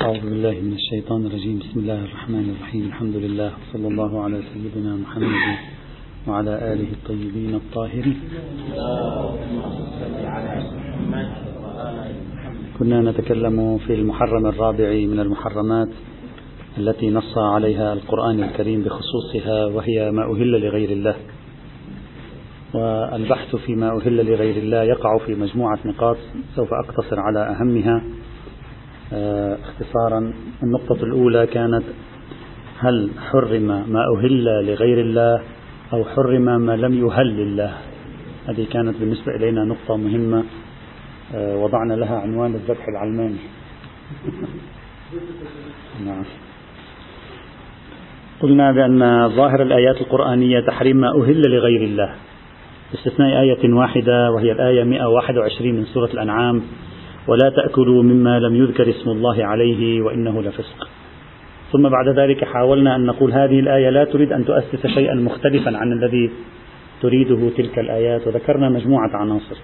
أعوذ بالله من الشيطان الرجيم. بسم الله الرحمن الرحيم. الحمد لله. صلى الله على سيدنا محمد وعلى آله الطيبين الطاهرين. كنا نتكلم في المحرم الرابع من المحرمات التي نص عليها القرآن الكريم بخصوصها وهي ما أهل لغير الله. والبحث فيما أهل لغير الله يقع في مجموعة نقاط سوف أقتصر على أهمها. اختصارا النقطة الأولى كانت هل حرم ما أهل لغير الله أو حرم ما لم يهل لله هذه كانت بالنسبة إلينا نقطة مهمة آه، وضعنا لها عنوان الذبح العلماني. نعم. قلنا بأن ظاهر الآيات القرآنية تحريم ما أهل لغير الله. باستثناء آية واحدة وهي الآية 121 من سورة الأنعام ولا تأكلوا مما لم يذكر اسم الله عليه وإنه لفسق. ثم بعد ذلك حاولنا أن نقول هذه الآية لا تريد أن تؤسس شيئا مختلفا عن الذي تريده تلك الآيات وذكرنا مجموعة عناصر.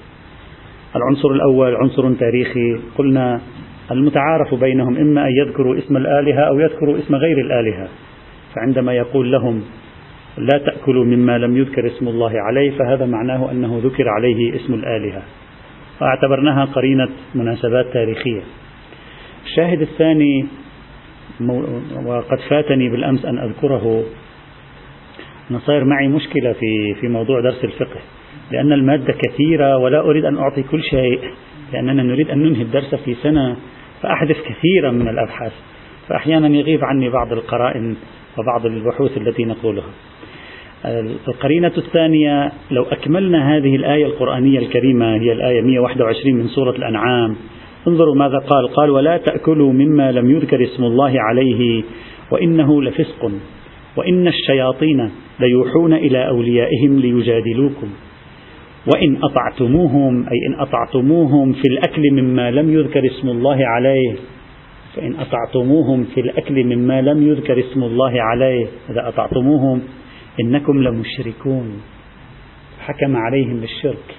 العنصر الأول عنصر تاريخي قلنا المتعارف بينهم إما أن يذكروا اسم الآلهة أو يذكروا اسم غير الآلهة. فعندما يقول لهم لا تأكلوا مما لم يذكر اسم الله عليه فهذا معناه أنه ذكر عليه اسم الآلهة. واعتبرناها قرينة مناسبات تاريخية. الشاهد الثاني وقد فاتني بالأمس أن أذكره أنا صاير معي مشكلة في في موضوع درس الفقه لأن المادة كثيرة ولا أريد أن أعطي كل شيء لأننا نريد أن ننهي الدرس في سنة فأحذف كثيرا من الأبحاث فأحيانا يغيب عني بعض القرائن وبعض البحوث التي نقولها. القرينة الثانية لو أكملنا هذه الآية القرآنية الكريمة هي الآية 121 من سورة الأنعام. انظروا ماذا قال. قال ولا تأكلوا مما لم يذكر اسم الله عليه وإنه لفسق وإن الشياطين ليوحون إلى أوليائهم ليجادلوكم. وإن أطعتموهم أي إن أطعتموهم في الأكل مما لم يذكر اسم الله عليه. فإن أطعتموهم في الأكل مما لم يذكر اسم الله عليه إذا أطعتموهم إنكم لمشركون. حكم عليهم بالشرك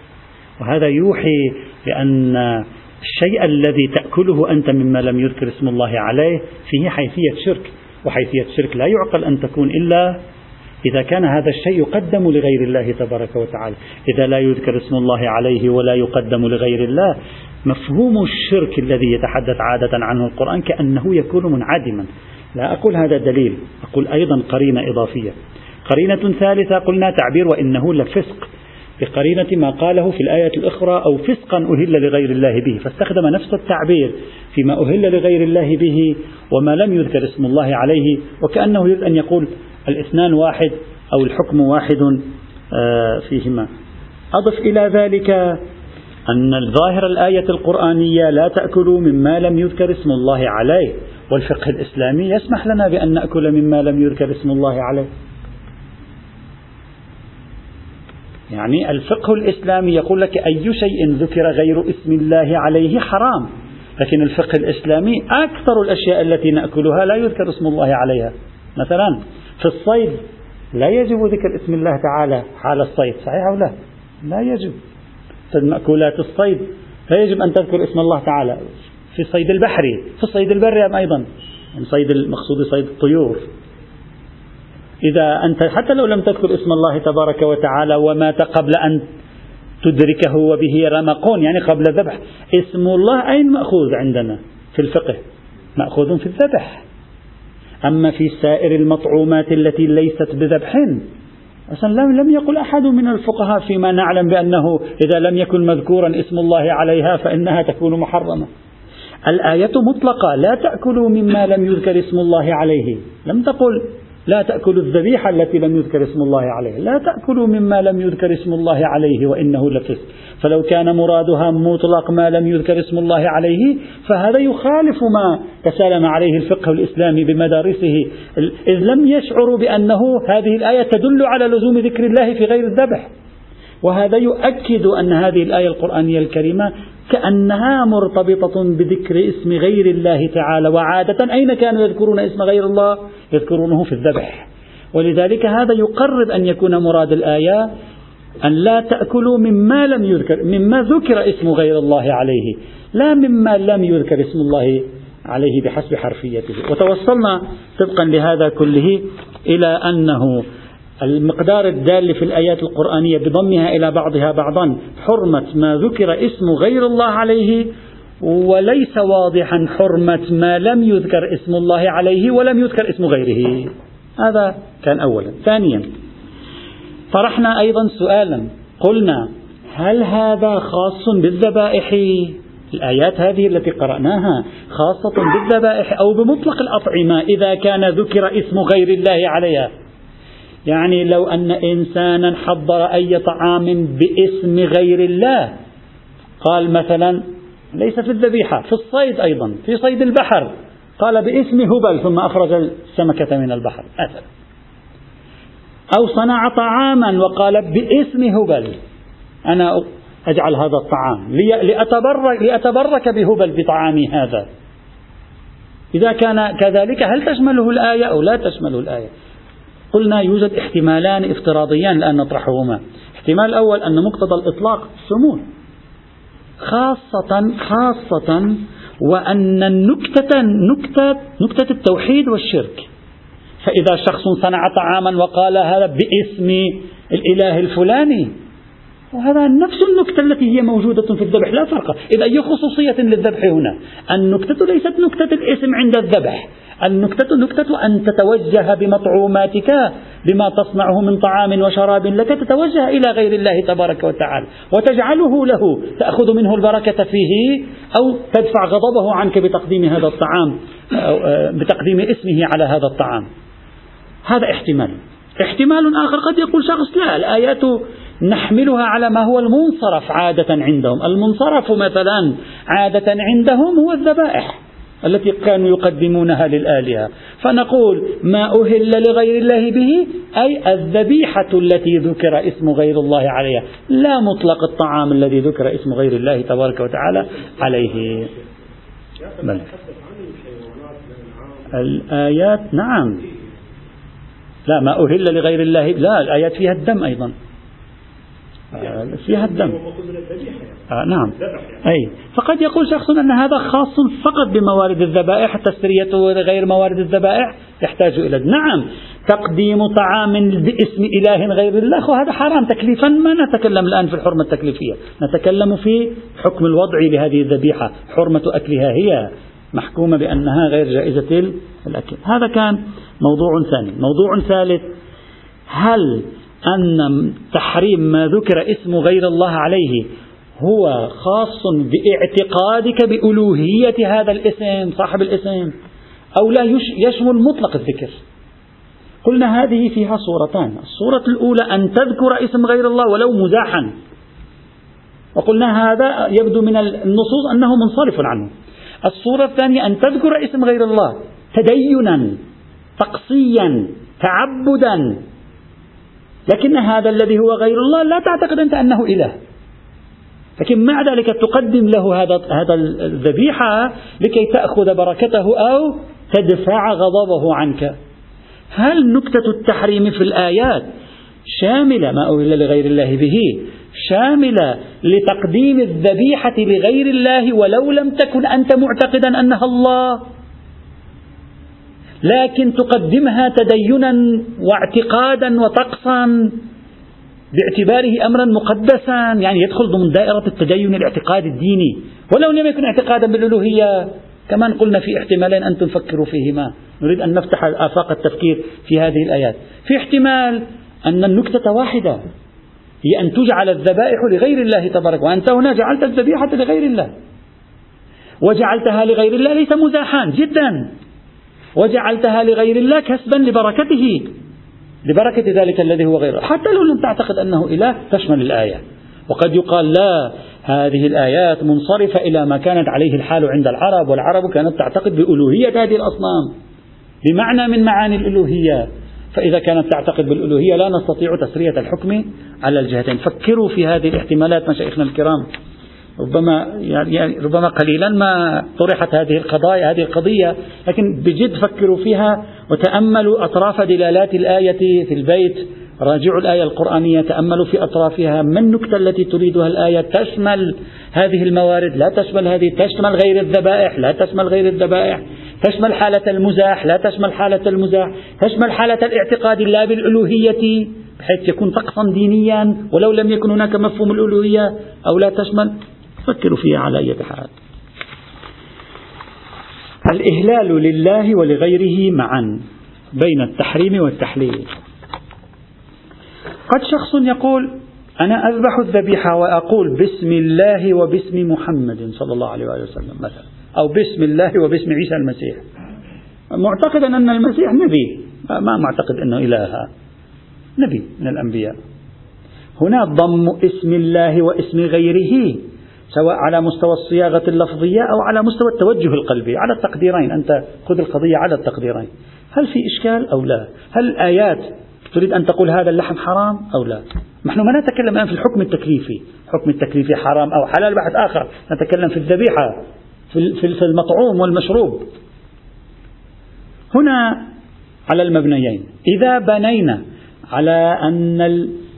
وهذا يوحي بأن الشيء الذي تأكله أنت مما لم يذكر اسم الله عليه فيه حيثية شرك. وحيثية الشرك لا يعقل أن تكون إلا إذا كان هذا الشيء يقدم لغير الله تبارك وتعالى. إذا لا يذكر اسم الله عليه ولا يقدم لغير الله. مفهوم الشرك الذي يتحدث عادة عنه القرآن كأنه يكون منعدما. لا أقول هذا دليل أقول أيضا قرينة إضافية. قرينة ثالثة قلنا تعبير وإنه لفسق. بقرينة ما قاله في الآية الأخرى أو فسقا أهل لغير الله به. فاستخدم نفس التعبير فيما أهل لغير الله به وما لم يذكر اسم الله عليه وكأنه يريد أن يقول الاثنان واحد أو الحكم واحد آه، فيهما. أضف إلى ذلك أن الظاهر الآية القرآنية لا تأكلوا مما لم يذكر اسم الله عليه والفقه الإسلامي يسمح لنا بأن نأكل مما لم يذكر اسم الله عليه. يعني الفقه الإسلامي يقول لك أي شيء ذكر غير اسم الله عليه حرام. لكن الفقه الإسلامي أكثر الأشياء التي نأكلها لا يذكر اسم الله عليها. مثلا في الصيد لا يجب ذكر اسم الله تعالى حال الصيد صحيح أو لا؟ لا يجب. في مأكولات الصيد لا يجب أن تذكر اسم الله تعالى. في الصيد البحري في الصيد البري أيضا صيد المقصود صيد الطيور. إذا أنت حتى لو لم تذكر اسم الله تبارك وتعالى ومات قبل أن تدركه وبه رمقون يعني قبل الذبح اسم الله أين مأخوذ عندنا؟ في الفقه. مأخوذ في الذبح. أما في سائر المطعومات التي ليست بذبح أصلا لم لم يقل أحد من الفقهاء فيما نعلم بأنه إذا لم يكن مذكورا اسم الله عليها فإنها تكون محرمة. الآية مطلقة. لا تأكلوا مما لم يذكر اسم الله عليه. لم تقل. لا تأكلوا الذبيحة التي لم يذكر اسم الله عليها. لا تأكلوا مما لم يذكر اسم الله عليه وإنه لفسق فلو كان مرادها مطلق ما لم يذكر اسم الله عليه فهذا يخالف ما تسالم عليه الفقه الإسلامي بمدارسه. إذ لم يشعروا بأنه هذه الآية تدل على لزوم ذكر الله في غير الذبح. وهذا يؤكد أن هذه الآية القرآنية الكريمة كأنها مرتبطة بذكر اسم غير الله تعالى وعادة أين كانوا يذكرون اسم غير الله؟ يذكرونه في الذبح. ولذلك هذا يقرب أن يكون مراد الآية أن لا تأكلوا مما لم يذكر مما ذكر اسم غير الله عليه. لا مما لم يذكر اسم الله عليه بحسب حرفيته. وتوصلنا طبقا لهذا كله إلى أنه المقدار الدال في الآيات القرآنية بضمها إلى بعضها بعضا. حرمة ما ذكر اسم غير الله عليه وليس واضحا حرمة ما لم يذكر اسم الله عليه ولم يذكر اسم غيره. هذا كان أولا. ثانيا طرحنا أيضا سؤالا. قلنا هل هذا خاص بالذبائح؟ الآيات هذه التي قرأناها خاصة بالذبائح أو بمطلق الأطعمة إذا كان ذكر اسم غير الله عليها. يعني لو أن إنسانا حضر أي طعام باسم غير الله قال مثلا ليس في الذبيحة في الصيد أيضا في صيد البحر قال باسم هبل ثم أخرج السمكة من البحر مثلا أو صنع طعاما وقال باسم هبل أنا أجعل هذا الطعام لأتبرك, لأتبرك بهبل بطعامي هذا. إذا كان كذلك هل تشمله الآية أو لا تشمله الآية؟ قلنا يوجد احتمالان افتراضيان الآن نطرحهما. الاحتمال الأول أن مقتضى الإطلاق الشمول خاصة خاصة وأن النكتة نكتة نكتة التوحيد والشرك. فإذا شخص صنع طعاما وقال هذا باسم الإله الفلاني وهذا نفس النكتة التي هي موجودة في الذبح لا فرق. إذا أي خصوصية للذبح هنا. النكتة ليست نكتة الاسم عند الذبح. النكتة نكتة أن تتوجه بمطعوماتك بما تصنعه من طعام وشراب لك تتوجه إلى غير الله تبارك وتعالى. وتجعله له تأخذ منه البركة فيه أو تدفع غضبه عنك بتقديم هذا الطعام آه، بتقديم اسمه على هذا الطعام. هذا احتمال. احتمال آخر قد يقول شخص لا الآيات نحملها على ما هو المنصرف عادة عندهم. المنصرف مثلا عادة عندهم هو الذبائح التي كانوا يقدمونها للآلهة. فنقول ما أهل لغير الله به أي الذبيحة التي ذكر اسم غير الله عليها. لا مطلق الطعام الذي ذكر اسم غير الله تبارك وتعالى عليه. بل. الآيات نعم. لا ما أهل لغير الله لا الآيات فيها الدم أيضا. فيها الدم. آه نعم. أي. فقد يقول شخص أن هذا خاص فقط بموارد الذبائح تسريته غير موارد الذبائح يحتاج إلى. نعم. تقديم طعام باسم إله غير الله وهذا حرام. تكليفا ما نتكلم الآن في الحرمة التكليفية. نتكلم في حكم الوضع لهذه الذبيحة. حرمة أكلها هي محكومة بأنها غير جائزة الأكل هذا كان موضوع ثاني. موضوع ثالث هل أن تحريم ما ذكر اسم غير الله عليه هو خاص باعتقادك بألوهية هذا الاسم صاحب الاسم أو لا يشمل مطلق الذكر. قلنا هذه فيها صورتان. الصورة الأولى أن تذكر اسم غير الله ولو مزاحا. وقلنا هذا يبدو من النصوص أنه منصرف عنه. الصورة الثانية أن تذكر اسم غير الله تدينا تقصيا تعبدا لكن هذا الذي هو غير الله لا تعتقد أنت أنه إله. لكن مع ذلك تقدم له هذا هذا الذبيحة لكي تأخذ بركته أو تدفع غضبه عنك. هل نكتة التحريم في الآيات شاملة ما أهل لغير الله به شاملة لتقديم الذبيحة لغير الله ولو لم تكن أنت معتقدا أنها الله؟ لكن تقدمها تدينا واعتقادا وطقسا باعتباره أمرا مقدسا يعني يدخل ضمن دائرة التدين الاعتقادي الديني. ولو لم يكن اعتقادا بالألوهية كمان قلنا في احتمالين أنتم فكروا فيهما. نريد أن نفتح آفاق التفكير في هذه الآيات. في احتمال أن النكتة واحدة هي أن تجعل الذبائح لغير الله تبارك وأنت هنا جعلت الذبيحة لغير الله. وجعلتها لغير الله ليس مزاحا جدا. وجعلتها لغير الله كسبا لبركته. لبركة ذلك الذي هو غيره. حتى لو لم تعتقد أنه إله تشمل الآية. وقد يقال لا هذه الآيات منصرفة إلى ما كانت عليه الحال عند العرب والعرب كانت تعتقد بألوهية هذه الأصنام. بمعنى من معاني الألوهية. فإذا كانت تعتقد بالألوهية لا نستطيع تسرية الحكم على الجهتين فكروا في هذه الاحتمالات مشايخنا الكرام. ربما يعني ربما قليلا ما طرحت هذه القضايا هذه القضية لكن بجد فكروا فيها وتأملوا أطراف دلالات الآية في البيت. راجعوا الآية القرآنية تأملوا في أطرافها. ما النكتة التي تريدها الآية؟ تشمل هذه الموارد. لا تشمل هذه تشمل غير الذبائح. لا تشمل غير الذبائح. تشمل حالة المزاح. لا تشمل حالة المزاح. تشمل حالة الاعتقاد لا بالألوهية بحيث يكون طقسا دينيا ولو لم يكن هناك مفهوم الألوهية أو لا تشمل. فكروا فيها على أي حال. الإهلال لله ولغيره معا بين التحريم والتحليل. قد شخص يقول أنا أذبح الذبيحة وأقول بسم الله وباسم محمد صلى الله عليه وآله وسلم مثلا أو بسم الله وباسم عيسى المسيح. معتقدا أن المسيح نبي. ما معتقد أنه إله. نبي من الأنبياء. هنا ضم اسم الله واسم غيره. سواء على مستوى الصياغة اللفظية أو على مستوى التوجه القلبي على التقديرين أنت خذ القضية على التقديرين. هل في إشكال أو لا؟ هل الآيات تريد أن تقول هذا اللحم حرام أو لا؟ نحن ما نتكلم الآن في الحكم التكليفي. الحكم التكليفي حرام أو حلال بحث آخر. نتكلم في الذبيحة في المطعوم والمشروب. هنا على المبنيين. إذا بنينا على أن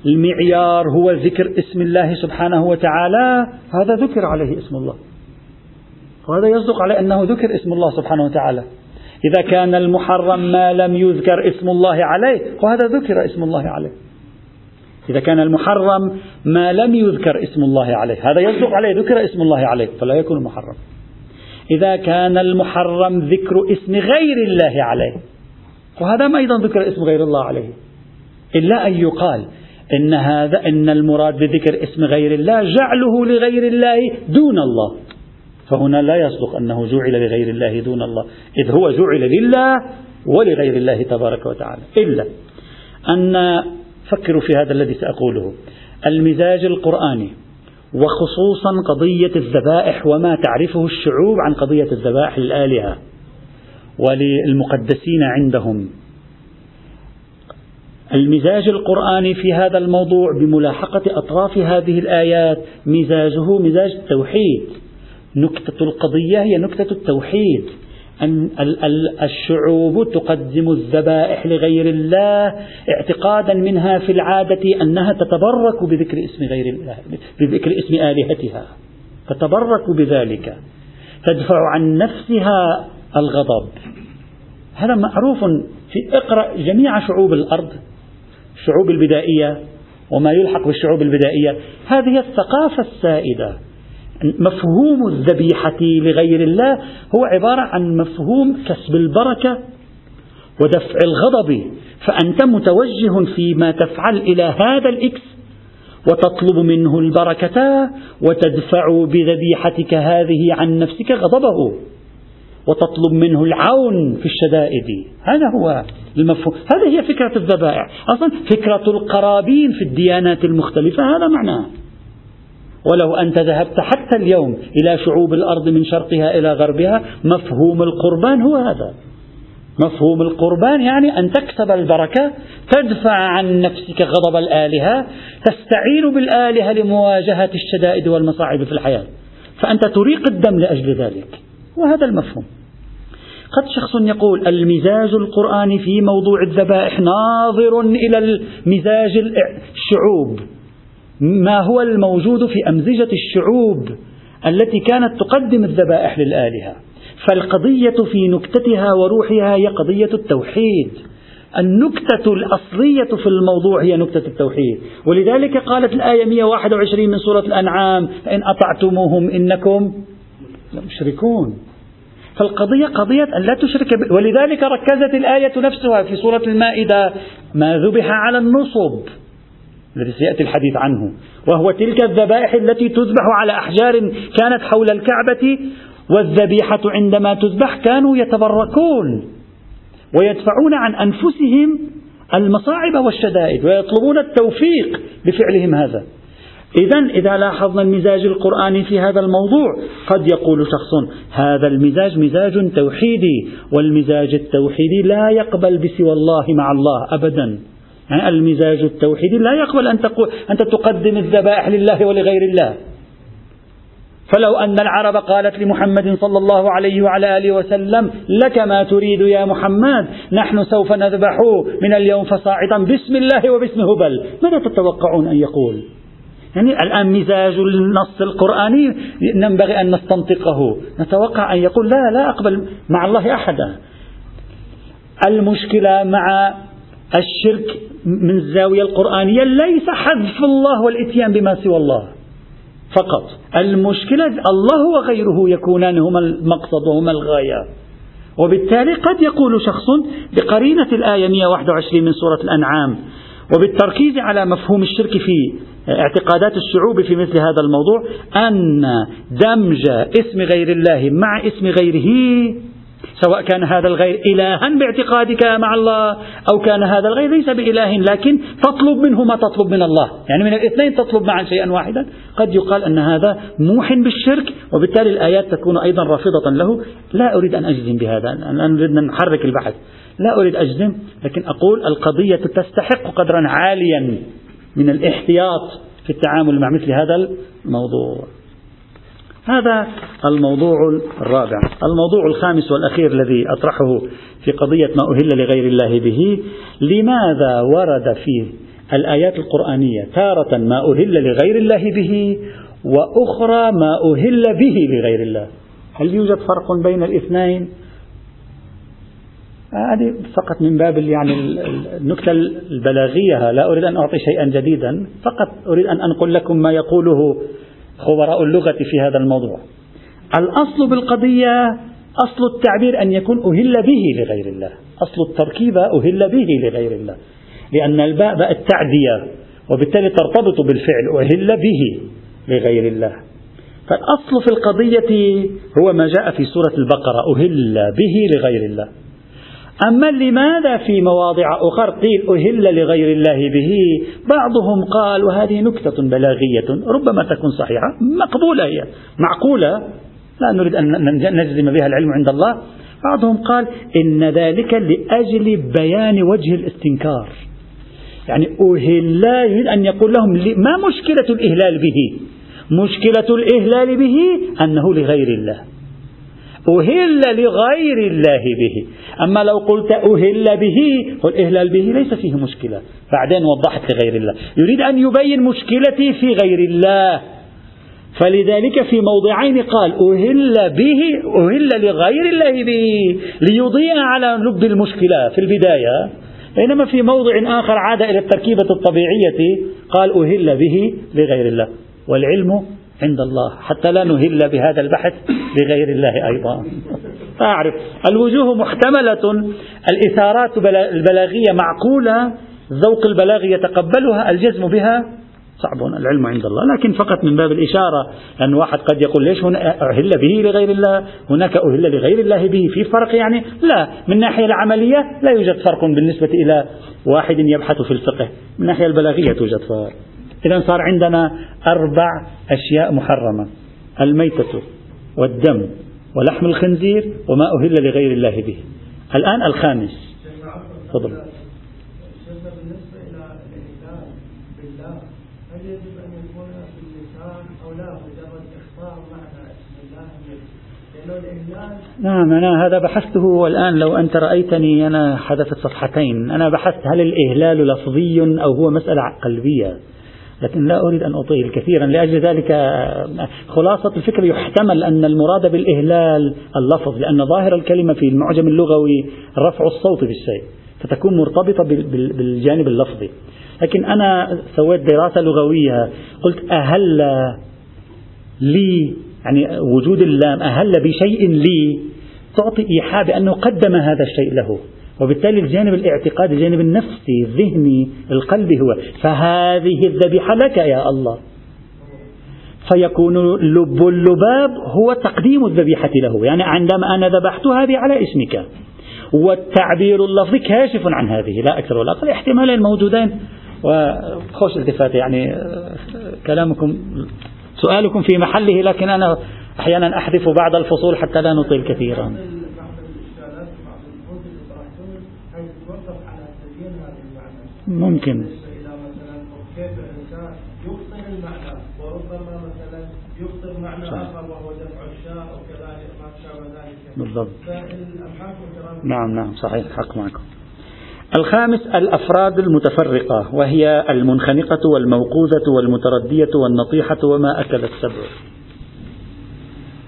المعيار هو ذكر اسم الله سبحانه وتعالى. هذا ذكر عليه اسم الله. وهذا يصدق على أنه ذكر اسم الله سبحانه وتعالى. إذا كان المحرم ما لم يذكر اسم الله عليه وهذا ذكر اسم الله عليه. إذا كان المحرم ما لم يذكر اسم الله عليه هذا يصدق عليه ذكر اسم الله عليه فلا يكون محرم. إذا كان المحرم ذكر اسم غير الله عليه وهذا ما أيضا ذكر اسم غير الله عليه. إلا أن يقال إن هذا إن المراد بذكر اسم غير الله جعله لغير الله دون الله. فهنا لا يصدق أنه جعل لغير الله دون الله إذ هو جعل لله ولغير الله تبارك وتعالى. إلا أن فكروا في هذا الذي سأقوله المزاج القرآني وخصوصا قضية الذبائح وما تعرفه الشعوب عن قضية الذبائح للآلهة وللمقدسين عندهم. المزاج القرآني في هذا الموضوع بملاحقة أطراف هذه الآيات مزاجه مزاج التوحيد. نكتة القضية هي نكتة التوحيد. أن الشعوب تقدم الذبائح لغير الله اعتقادا منها في العادة أنها تتبرك بذكر اسم غير الله بذكر اسم آلهتها. تتبرك بذلك. تدفع عن نفسها الغضب. هذا معروف في اقرأ جميع شعوب الأرض. الشعوب البدائية وما يلحق بالشعوب البدائية. هذه الثقافة السائدة. مفهوم الذبيحة لغير الله هو عبارة عن مفهوم كسب البركة ودفع الغضب. فأنت متوجه فيما تفعل إلى هذا الإكس وتطلب منه البركة وتدفع بذبيحتك هذه عن نفسك غضبه. وتطلب منه العون في الشدائد. هذا هو المفهوم هذه هي فكرة الذبائح. أصلا فكرة القرابين في الديانات المختلفة هذا معناه ولو أنت ذهبت حتى اليوم إلى شعوب الأرض من شرقها إلى غربها مفهوم القربان هو هذا. مفهوم القربان يعني أن تكسب البركة تدفع عن نفسك غضب الآلهة تستعين بالآلهة لمواجهة الشدائد والمصاعب في الحياة. فأنت تريق الدم لأجل ذلك. وهذا المفهوم. قد شخص يقول المزاج القرآني في موضوع الذبائح ناظر إلى المزاج الشعوب. ما هو الموجود في أمزجة الشعوب التي كانت تقدم الذبائح للآلهة؟ فالقضية في نكتتها وروحها هي قضية التوحيد. النكتة الأصلية في الموضوع هي نكتة التوحيد. ولذلك قالت الآية 121 من سورة الأنعام إن أطعتموهم إنكم لمشركون. فالقضية قضية أن لا تشرك ولذلك ركزت الآية نفسها في سورة المائدة ما ذبح على النصب الذي سيأتي الحديث عنه. وهو تلك الذبائح التي تذبح على أحجار كانت حول الكعبة والذبيحة عندما تذبح كانوا يتبركون ويدفعون عن أنفسهم المصاعب والشدائد ويطلبون التوفيق بفعلهم هذا. إذا إذا لاحظنا المزاج القرآني في هذا الموضوع قد يقول شخص هذا المزاج مزاج توحيدي والمزاج التوحيدي لا يقبل بسوى الله مع الله أبدا. يعني المزاج التوحيدي لا يقبل أن تقول أنت تقدم الذبائح لله ولغير الله. فلو أن العرب قالت لمحمد صلى الله عليه وعلى آله وسلم لك ما تريد يا محمد نحن سوف نذبح من اليوم فصاعدا بسم الله وباسم هبل. ماذا تتوقعون أن يقول؟ يعني الآن مزاج النص القرآني ينبغي أن نستنطقه. نتوقع أن يقول لا لا أقبل مع الله أحدا. المشكلة مع الشرك من الزاوية القرآنية ليس حذف الله والإتيان بما سوى الله فقط. المشكلة الله وغيره يكونان هما المقصد وهما الغاية. وبالتالي قد يقول شخص بقرينة الآية 121 من سورة الأنعام وبالتركيز على مفهوم الشرك في اعتقادات الشعوب في مثل هذا الموضوع أن دمج اسم غير الله مع اسم غيره سواء كان هذا الغير إلها باعتقادك مع الله أو كان هذا الغير ليس بإله لكن تطلب منه ما تطلب من الله. يعني من الاثنين تطلب معا شيئا واحدا. قد يقال أن هذا موح بالشرك وبالتالي الآيات تكون أيضا رافضة له. لا أريد أن أجزم بهذا أنا أريد أن نحرك البحث. لا أريد أجزم لكن أقول القضية تستحق قدرا عاليا من الاحتياط في التعامل مع مثل هذا الموضوع. هذا الموضوع الرابع. الموضوع الخامس والأخير الذي أطرحه في قضية ما أهل لغير الله به لماذا ورد في الآيات القرآنية تارة ما أهل لغير الله به وأخرى ما أهل به لغير الله؟ هل يوجد فرق بين الاثنين؟ هذه فقط من باب يعني النكتة البلاغية. لا أريد أن أعطي شيئا جديدا فقط أريد أن أنقل لكم ما يقوله خبراء اللغة في هذا الموضوع. الأصل بالقضية أصل التعبير أن يكون أهل به لغير الله. أصل التركيبة أهل به لغير الله. لأن الباء باء التعدية وبالتالي ترتبط بالفعل أهل به لغير الله. فالأصل في القضية هو ما جاء في سورة البقرة أهل به لغير الله. أما لماذا في مواضع أخرى قيل أهل لغير الله به؟ بعضهم قال وهذه نكتة بلاغية ربما تكون صحيحة مقبولة هي معقولة لا نريد أن نجزم بها العلم عند الله. بعضهم قال إن ذلك لأجل بيان وجه الاستنكار. يعني أهل يريد أن يقول لهم ما مشكلة الإهلال به؟ مشكلة الإهلال به أنه لغير الله. أهل لغير الله به. أما لو قلت أهل به والإهلال به ليس فيه مشكلة. بعدين وضحت لغير الله. يريد أن يبين مشكلتي في غير الله. فلذلك في موضعين قال أهل به أهل لغير الله به ليضيء على لب المشكلة. في البداية بينما في موضع آخر عاد إلى التركيبة الطبيعية قال أهل به لغير الله. والعلم عند الله حتى لا نهل بهذا البحث بغير الله أيضا. أعرف. الوجوه محتملة الإثارات البلاغية معقولة الذوق البلاغي يتقبلها الجزم بها صعب. العلم عند الله. لكن فقط من باب الإشارة أن واحد قد يقول ليش هنا أهل به لغير الله هناك أهل لغير الله به في فرق يعني؟ لا. من الناحية العملية لا يوجد فرق بالنسبة إلى واحد يبحث في الفقه. من الناحية البلاغية توجد فرق. إذا صار عندنا أربع أشياء محرمة الميتة والدم ولحم الخنزير وما أهل لغير الله به. الآن الخامس. تفضل. نعم أنا هذا بحثته والآن لو أنت رأيتني أنا حدثت صفحتين. أنا بحثت هل الإهلال لفظي أو هو مسألة قلبية؟ لكن لا أريد أن أطيل كثيرا لأجل ذلك خلاصة الفكر يحتمل أن المراد بالإهلال اللفظ لأن ظاهر الكلمة في المعجم اللغوي رفع الصوت بالشيء فتكون مرتبطة بالجانب اللفظي. لكن أنا سويت دراسة لغوية قلت أهل لي يعني وجود اللام أهل بشيء لي تعطي إيحاء بأنه قدم هذا الشيء له. وبالتالي الجانب الاعتقادي الجانب النفسي الذهني القلبي هو. فهذه الذبيحة لك يا الله. فيكون لب اللباب هو تقديم الذبيحة له. يعني عندما أنا ذبحت هذه على اسمك. والتعبير اللفظي كاشف عن هذه. لا أكثر ولا أقل. احتمالين موجودين وخوش التفات يعني كلامكم سؤالكم في محله لكن أنا أحيانا أحذف بعض الفصول حتى لا نطيل كثيرا. ممكن. وهو دفع الشاء وكذلك ما شابه ذلك بالضبط. نعم نعم صحيح حق معكم. الخامس الأفراد المتفرقة وهي المنخنقة والموقوذة والمتردية والنطيحة وما أكل السبع.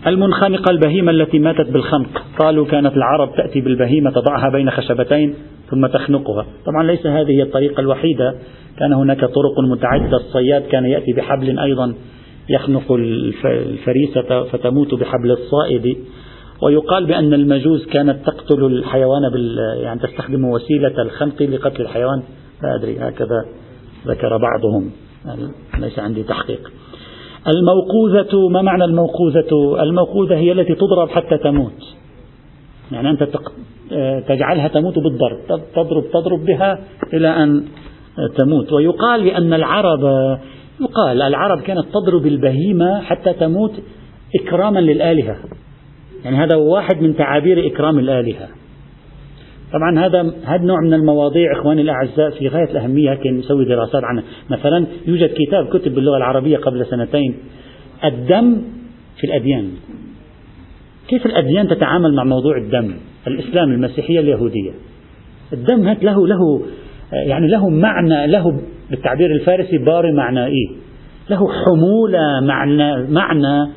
المنخنقة البهيمة التي ماتت بالخنق. قالوا كانت العرب تأتي بالبهيمة تضعها بين خشبتين. ثم تخنقها. طبعا ليس هذه هي الطريقة الوحيدة. كان هناك طرق متعددة. الصياد كان يأتي بحبل أيضا يخنق الفريسة فتموت بحبل الصائد. ويقال بأن المجوس كانت تقتل الحيوان بال يعني تستخدم وسيلة الخنق لقتل الحيوان. لا أدري هكذا ذكر بعضهم. ليس عندي تحقيق. الموقوذة ما معنى الموقوذة؟ الموقوذة هي التي تضرب حتى تموت. يعني أنت تجعلها تموت بالضرب. تضرب تضرب بها إلى أن تموت. ويقال بأن العرب يقال العرب كانت تضرب البهيمة حتى تموت إكراما للآلهة. يعني هذا واحد من تعابير إكرام الآلهة. طبعا هذا هذا نوع من المواضيع إخواني الأعزاء في غاية الأهمية كان نسوي دراسات عنها، مثلا يوجد كتاب كتب باللغة العربية قبل سنتين الدم في الأديان. كيف الأديان تتعامل مع موضوع الدم؟ الإسلام، المسيحية، اليهودية. الدم له له يعني له معنى له بالتعبير الفارسي باري معنى إيه؟ له حمولة معنى معنى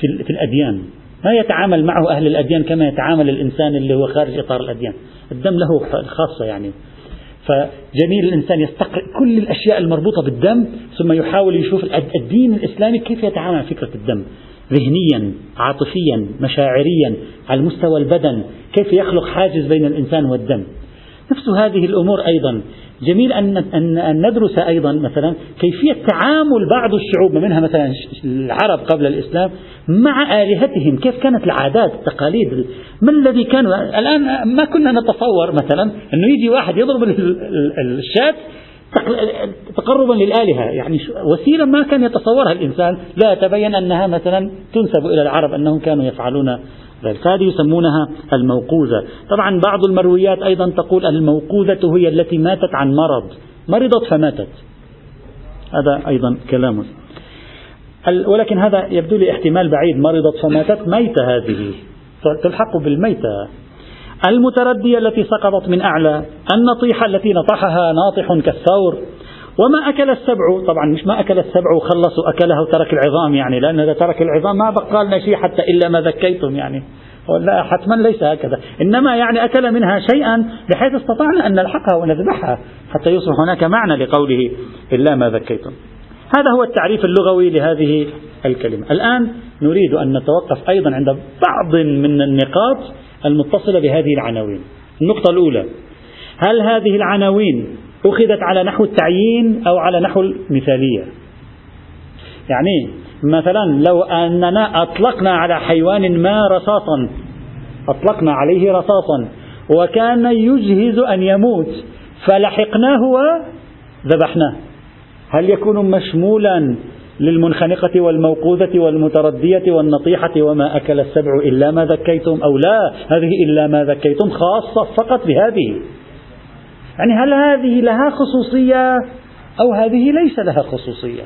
في, في الأديان. ما يتعامل معه أهل الأديان كما يتعامل الإنسان اللي هو خارج إطار الأديان الدم له خاصة يعني فجميل الإنسان يستقرئ كل الأشياء المربوطة بالدم ثم يحاول يشوف الدين الإسلامي كيف يتعامل مع فكرة الدم ذهنيا عاطفيا مشاعريا على مستوى البدن. كيف يخلق حاجز بين الإنسان والدم؟ نفس هذه الأمور أيضا. جميل أن أن ندرس أيضا مثلا كيفية تعامل بعض الشعوب منها مثلا العرب قبل الإسلام مع آلهتهم. كيف كانت العادات التقاليد؟ ما الذي كانوا؟ الآن ما كنا نتصور مثلا أنه يجي واحد يضرب الشاة تقربا للآلهة. يعني وسيلة ما كان يتصورها الإنسان. لا تبين أنها مثلا تنسب إلى العرب أنهم كانوا يفعلون ذلك. هذه يسمونها الموقوذة. طبعا بعض المرويات أيضا تقول الموقوذة هي التي ماتت عن مرض. مرضت فماتت. هذا أيضا كلام. ولكن هذا يبدو لي احتمال بعيد. مرضت فماتت ميتة هذه. تلحق بالميتة. المتردية التي سقطت من أعلى النطيحة التي نطحها ناطح كالثور. وما أكل السبع طبعا مش ما أكل السبع وخلص وأكلها وترك العظام يعني لأن إذا ترك العظام ما بقى لنا شيء حتى إلا ما ذكيتم يعني. لا حتما ليس هكذا. إنما يعني أكل منها شيئا بحيث استطعنا أن نلحقها ونذبحها. حتى يصبح هناك معنى لقوله إلا ما ذكيتم. هذا هو التعريف اللغوي لهذه الكلمة. الآن نريد أن نتوقف أيضا عند بعض من النقاط. المتصلة بهذه العناوين. النقطة الأولى هل هذه العناوين أخذت على نحو التعيين أو على نحو المثالية؟ يعني مثلا لو أننا أطلقنا على حيوان ما رصاصا أطلقنا عليه رصاصا وكان يجهز أن يموت فلحقناه وذبحناه. هل يكون مشمولا للمنخنقة والموقوذة والمتردية والنطيحة وما أكل السبع إلا ما ذكيتم أو لا هذه إلا ما ذكيتم خاصة فقط بهذه. يعني هل هذه لها خصوصية أو هذه ليس لها خصوصية؟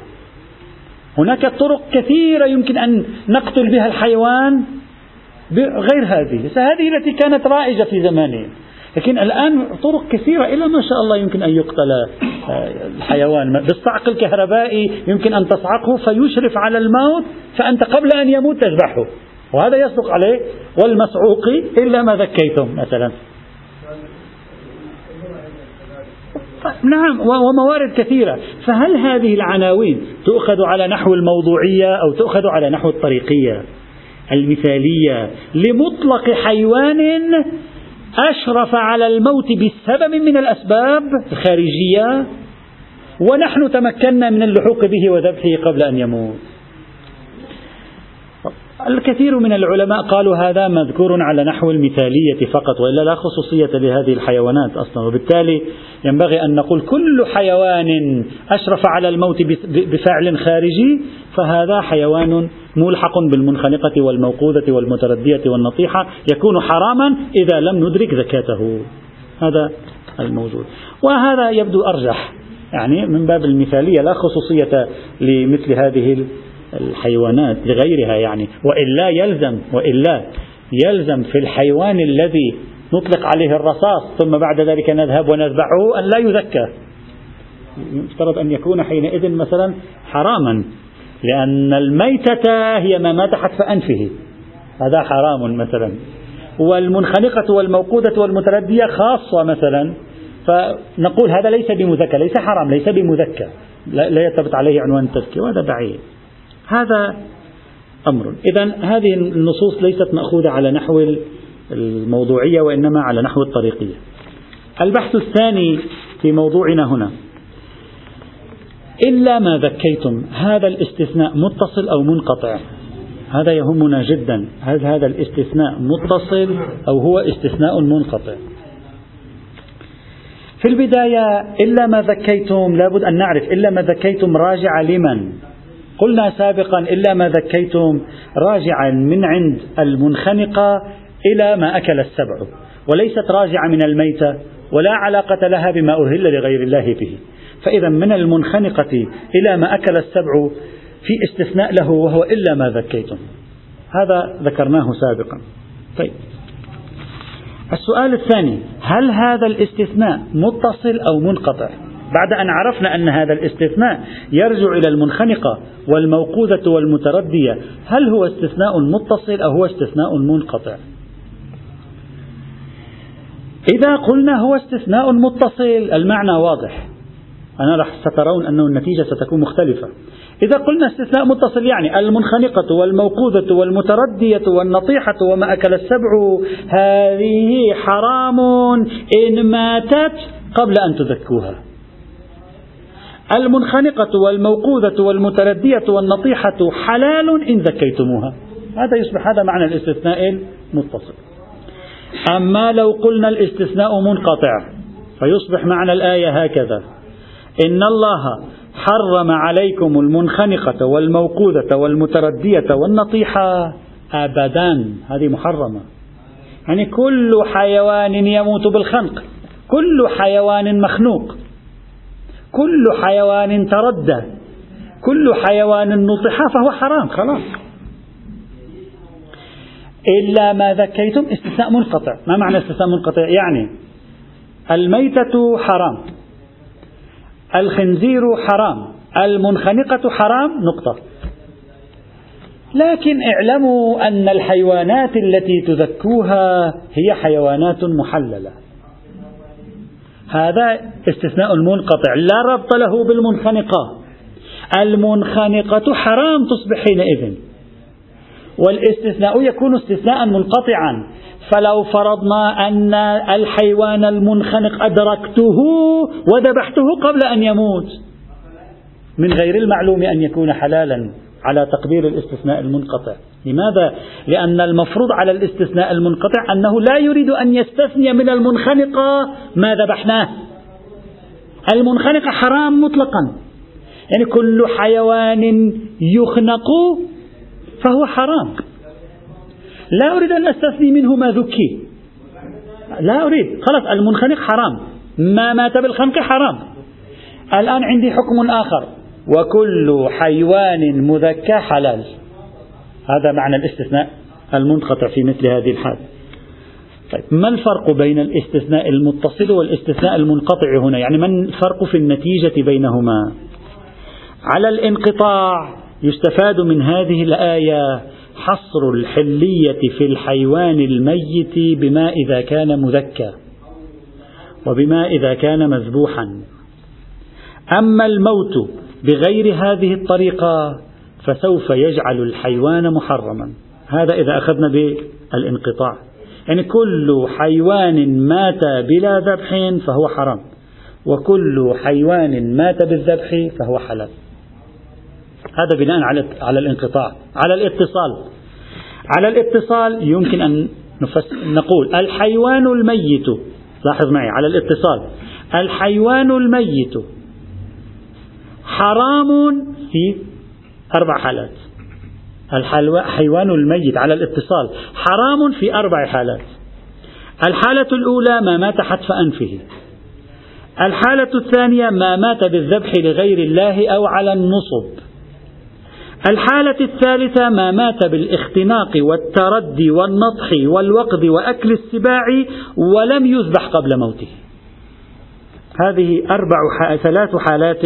هناك طرق كثيرة يمكن أن نقتل بها الحيوان غير هذه. هذه التي كانت رائجة في زمانهم. لكن الآن طرق كثيرة إلى ما شاء الله يمكن أن يقتل آه، الحيوان. بالصعق الكهربائي يمكن أن تصعقه فيشرف على الموت فأنت قبل أن يموت تذبحه وهذا يصدق عليه. والمصعوق إلا ما ذكيتم مثلا. نعم وموارد كثيرة. فهل هذه العناوين تؤخذ على نحو الموضوعية أو تؤخذ على نحو الطريقية المثالية لمطلق حيوان أشرف على الموت بسبب من الأسباب الخارجية ونحن تمكنا من اللحوق به وذبحه قبل أن يموت. الكثير من العلماء قالوا هذا مذكور على نحو المثالية فقط وإلا لا خصوصية لهذه الحيوانات أصلا. وبالتالي ينبغي أن نقول كل حيوان أشرف على الموت بفعل خارجي فهذا حيوان ملحق بالمنخنقة والموقوذة والمتردية والنطيحة يكون حراما إذا لم ندرك زكاته. هذا الموجود وهذا يبدو أرجح يعني من باب المثالية لا خصوصية لمثل هذه الحيوانات لغيرها يعني. وإلا يلزم وإلا يلزم في الحيوان الذي نطلق عليه الرصاص ثم بعد ذلك نذهب ونذبحه أن لا يذكى. يفترض أن يكون حينئذ مثلا حراما لأن الميتة هي ما مات حتف أنفه هذا حرام مثلا. والمنخنقة والموقودة والمتردية خاصة مثلا. فنقول هذا ليس بمذكى ليس حرام ليس بمذكى. لا يرتبط عليه عنوان التذكية وهذا بعيد. هذا أمر. إذا هذه النصوص ليست مأخوذة على نحو الموضوعية وإنما على نحو الطريقية. البحث الثاني في موضوعنا هنا. إلا ما ذكيتم هذا الاستثناء متصل أو منقطع؟ هذا يهمنا جدا. هل هذا الاستثناء متصل أو هو استثناء منقطع؟ في البداية إلا ما ذكيتم لابد أن نعرف إلا ما ذكيتم راجع لمن؟ قلنا سابقا إلا ما ذكيتم راجعا من عند المنخنقة إلى ما أكل السبع وليست راجعة من الميتة ولا علاقة لها بما أهل لغير الله به. فإذا من المنخنقة إلى ما أكل السبع في استثناء له وهو إلا ما ذكيتم. هذا ذكرناه سابقا. طيب. السؤال الثاني هل هذا الاستثناء متصل أو منقطع؟ بعد أن عرفنا أن هذا الاستثناء يرجع إلى المنخنقة والموقوذة والمتردية. هل هو استثناء متصل أو هو استثناء منقطع؟ إذا قلنا هو استثناء متصل المعنى واضح. أنا راح سترون أن النتيجة ستكون مختلفة. إذا قلنا استثناء متصل يعني المنخنقة والموقوذة والمتردية والنطيحة وما أكل السبع هذه حرام إن ماتت قبل أن تذكوها المنخنقة والموقوذة والمتردية والنطيحة حلال إن ذكيتموها. هذا يصبح هذا معنى الاستثناء المتصل. أما لو قلنا الاستثناء منقطع فيصبح معنى الآية هكذا. إن الله حرم عليكم المنخنقة والموقوذة والمتردية والنطيحة أبدا. هذه محرمة. يعني كل حيوان يموت بالخنق كل حيوان مخنوق. كل حيوان تردى كل حيوان نطح فهو حرام خلاص. إلا ما ذكيتم استثناء منقطع. ما معنى استثناء منقطع؟ يعني الميتة حرام الخنزير حرام المنخنقة حرام نقطة. لكن اعلموا أن الحيوانات التي تذكوها هي حيوانات محللة. هذا استثناء منقطع لا ربط له بالمنخنقة. المنخنقة حرام تصبح حينئذ. والاستثناء يكون استثناء منقطعا. فلو فرضنا أن الحيوان المنخنق أدركته وذبحته قبل أن يموت من غير المعلوم أن يكون حلالا على تقدير الاستثناء المنقطع. لماذا؟ لأن المفروض على الاستثناء المنقطع أنه لا يريد أن يستثني من المنخنقة ما ذبحناه. المنخنقة حرام مطلقا. يعني كل حيوان يخنق فهو حرام. لا أريد أن أستثني منه ما ذكي. لا أريد. خلاص المنخنق حرام. ما مات بالخنق حرام. الآن عندي حكم آخر. وكل حيوان مذكى حلال. هذا معنى الاستثناء المنقطع في مثل هذه الحال. طيب ما الفرق بين الاستثناء المتصل والاستثناء المنقطع هنا؟ يعني ما الفرق في النتيجة بينهما؟ على الانقطاع يستفاد من هذه الآية حصر الحلية في الحيوان الميت بما إذا كان مذكى وبما إذا كان مذبوحا. أما الموت بغير هذه الطريقة فسوف يجعل الحيوان محرما. هذا إذا أخذنا بالانقطاع. يعني كل حيوان مات بلا ذبح فهو حرام. وكل حيوان مات بالذبح فهو حلال. هذا بناء على على الانقطاع. على الاتصال. على الاتصال يمكن أن نقول الحيوان الميت. لاحظ معي على الاتصال. الحيوان الميت. حرام في أربع حالات. الحيوان الميت على الاتصال. حرام في أربع حالات. الحالة الأولى ما مات حتف أنفه. الحالة الثانية ما مات بالذبح لغير الله أو على النصب. الحالة الثالثة ما مات بالاختناق والتردي والنطح والوقد وأكل السباع ولم يذبح قبل موته. هذه أربع ثلاث حالات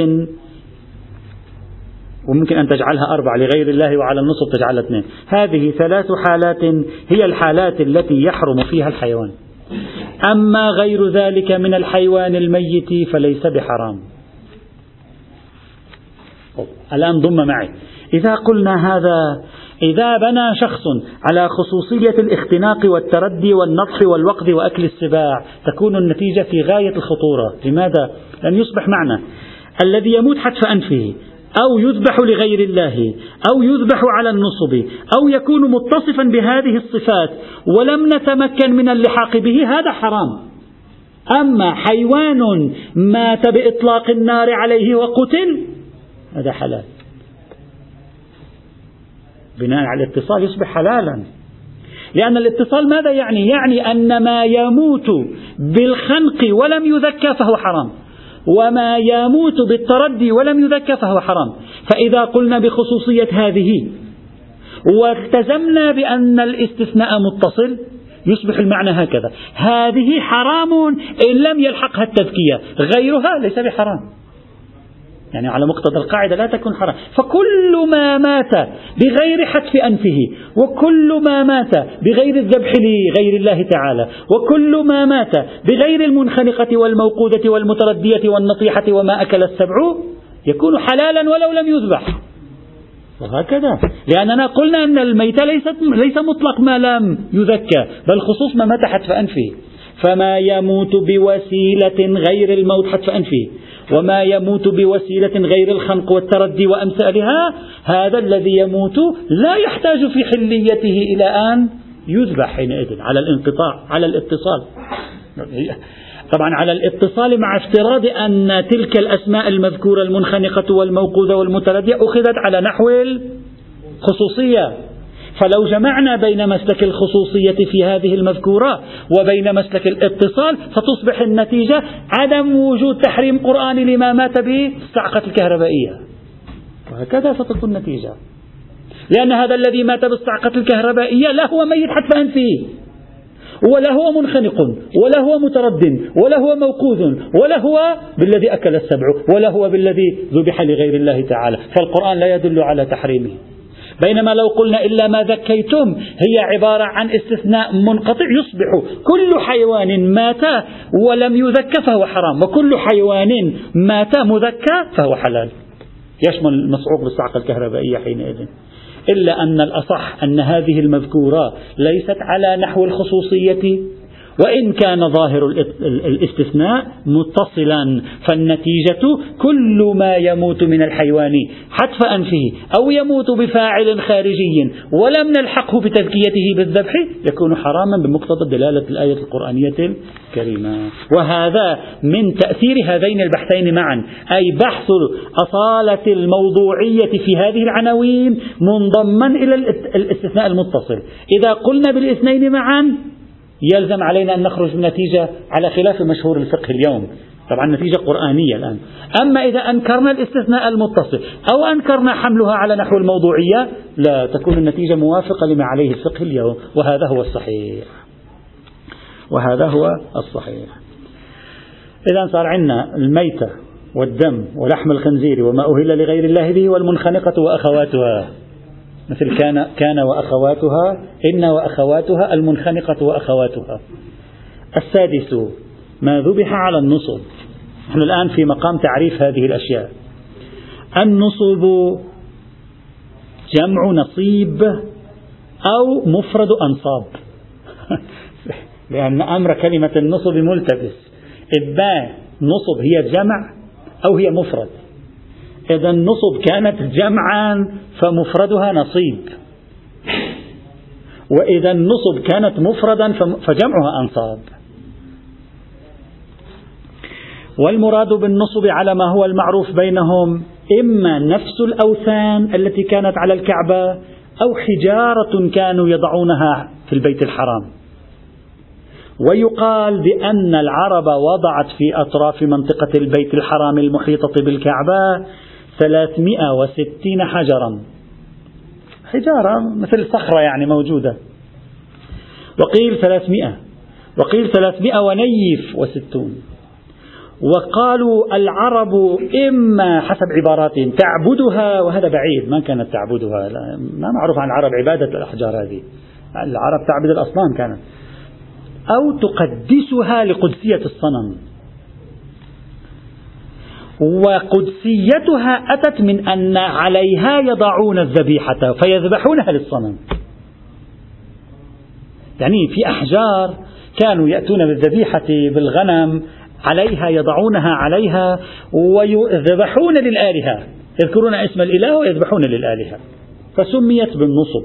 وممكن أن تجعلها أربعة لغير الله وعلى النصب تجعلها اثنين. هذه ثلاث حالات هي الحالات التي يحرم فيها الحيوان. أما غير ذلك من الحيوان الميت فليس بحرام. الآن ضم معي. إذا قلنا هذا إذا بنى شخص على خصوصية الاختناق والتردي والنطح والوقذ وأكل السباع تكون النتيجة في غاية الخطورة. لماذا؟ لأن يصبح معنى الذي يموت حتف أنفه. أو يذبح لغير الله أو يذبح على النصب أو يكون متصفا بهذه الصفات ولم نتمكن من اللحاق به هذا حرام. أما حيوان مات بإطلاق النار عليه وقتل هذا حلال. بناء على الاتصال يصبح حلالا. لأن الاتصال ماذا يعني؟ يعني أن ما يموت بالخنق ولم يذكى فهو حرام. وما يموت بالتردي ولم يذكى فهو حرام. فإذا قلنا بخصوصية هذه والتزمنا بأن الاستثناء متصل يصبح المعنى هكذا. هذه حرام إن لم يلحقها التذكية. غيرها ليس بحرام. يعني على مقتضى القاعدة لا تكون حرام. فكل ما مات بغير حتف أنفه وكل ما مات بغير الذبح لغير الله تعالى وكل ما مات بغير المنخنقة والموقودة والمتردية والنطيحة وما أكل السبع يكون حلالا ولو لم يذبح. وهكذا. لأننا قلنا أن الميت ليست ليس مطلق ما لم يذكى بل خصوص ما مات حتف أنفه. فما يموت بوسيلة غير الموت حتف أنفه. وما يموت بوسيلة غير الخنق والتردي وأمثالها. هذا الذي يموت لا يحتاج في حليته إلى أن يذبح حينئذ على الانقطاع على الاتصال. طبعا على الاتصال مع افتراض أن تلك الأسماء المذكورة المنخنقة والموقوذة والمتردية أخذت على نحو الخصوصية. فلو جمعنا بين مسلك الخصوصية في هذه المذكورة وبين مسلك الاتصال فتصبح النتيجة عدم وجود تحريم قرآني لما مات به الصعقة الكهربائية. وهكذا ستكون النتيجة. لأن هذا الذي مات بالصعقة الكهربائية لا هو ميت حتى أنفه ولا هو منخنق ولا هو مترد ولا هو موقوذ ولا هو بالذي أكل السبع ولا هو بالذي ذبح لغير الله تعالى. فالقرآن لا يدل على تحريمه. بينما لو قلنا إلا ما ذكيتم هي عبارة عن استثناء منقطع يصبح. كل حيوان مات ولم يذك فهو حرام وكل حيوان مات مذكى فهو حلال. يشمل المصعوق بالصعقة الكهربائية حينئذ. إلا أن الأصح أن هذه المذكورة ليست على نحو الخصوصية. وإن كان ظاهر الاستثناء متصلا فالنتيجة كل ما يموت من الحيوان حتف أنفه أو يموت بفاعل خارجي ولم نلحقه بتذكيته بالذبح يكون حراما بمقتضى دلالة الآية القرآنية الكريمة. وهذا من تأثير هذين البحثين معا أي بحث أصالة الموضوعية في هذه العناوين منضما إلى الاستثناء المتصل. إذا قلنا بالإثنين معا يلزم علينا أن نخرج بنتيجة على خلاف مشهور الفقه اليوم. طبعا نتيجة قرآنية الآن. أما إذا أنكرنا الاستثناء المتصل أو أنكرنا حملها على نحو الموضوعية لا تكون النتيجة موافقة لما عليه الفقه اليوم وهذا هو الصحيح. وهذا هو الصحيح. إذا صار عندنا الميتة والدم ولحم الخنزير وما أهل لغير الله به والمنخنقة وأخواتها. مثل كان كان وأخواتها إن وأخواتها المنخنقة وأخواتها. السادس ما ذبح على النصب. نحن الآن في مقام تعريف هذه الأشياء. النصب جمع نصيب أو مفرد أنصاب. لأن أمر كلمة النصب ملتبس. إما نصب هي جمع أو هي مفرد. إذا النصب كانت جمعا فمفردها نصيب. وإذا النصب كانت مفردا فجمعها أنصاب. والمراد بالنصب على ما هو المعروف بينهم إما نفس الأوثان التي كانت على الكعبة أو حجارة كانوا يضعونها في البيت الحرام. ويقال بأن العرب وضعت في أطراف منطقة البيت الحرام المحيطة بالكعبة ثلاثمائة وستين حجرا. حجارة مثل صخرة يعني موجودة. وقيل ثلاثمائة. وقيل ثلاثمائة ونيف وستون. وقالوا العرب إما حسب عباراتهم تعبدها وهذا بعيد ما كانت تعبدها. ما معروف عن العرب عبادة الأحجار هذه. العرب تعبد الأصنام كانت. أو تقدسها لقدسية الصنم. وقدسيتها أتت من أن عليها يضعون الذبيحة فيذبحونها للصنم. يعني في أحجار كانوا يأتون بالذبيحة بالغنم عليها يضعونها عليها ويذبحون للآلهة. يذكرون اسم الإله ويذبحون للآلهة. فسميت بالنصب.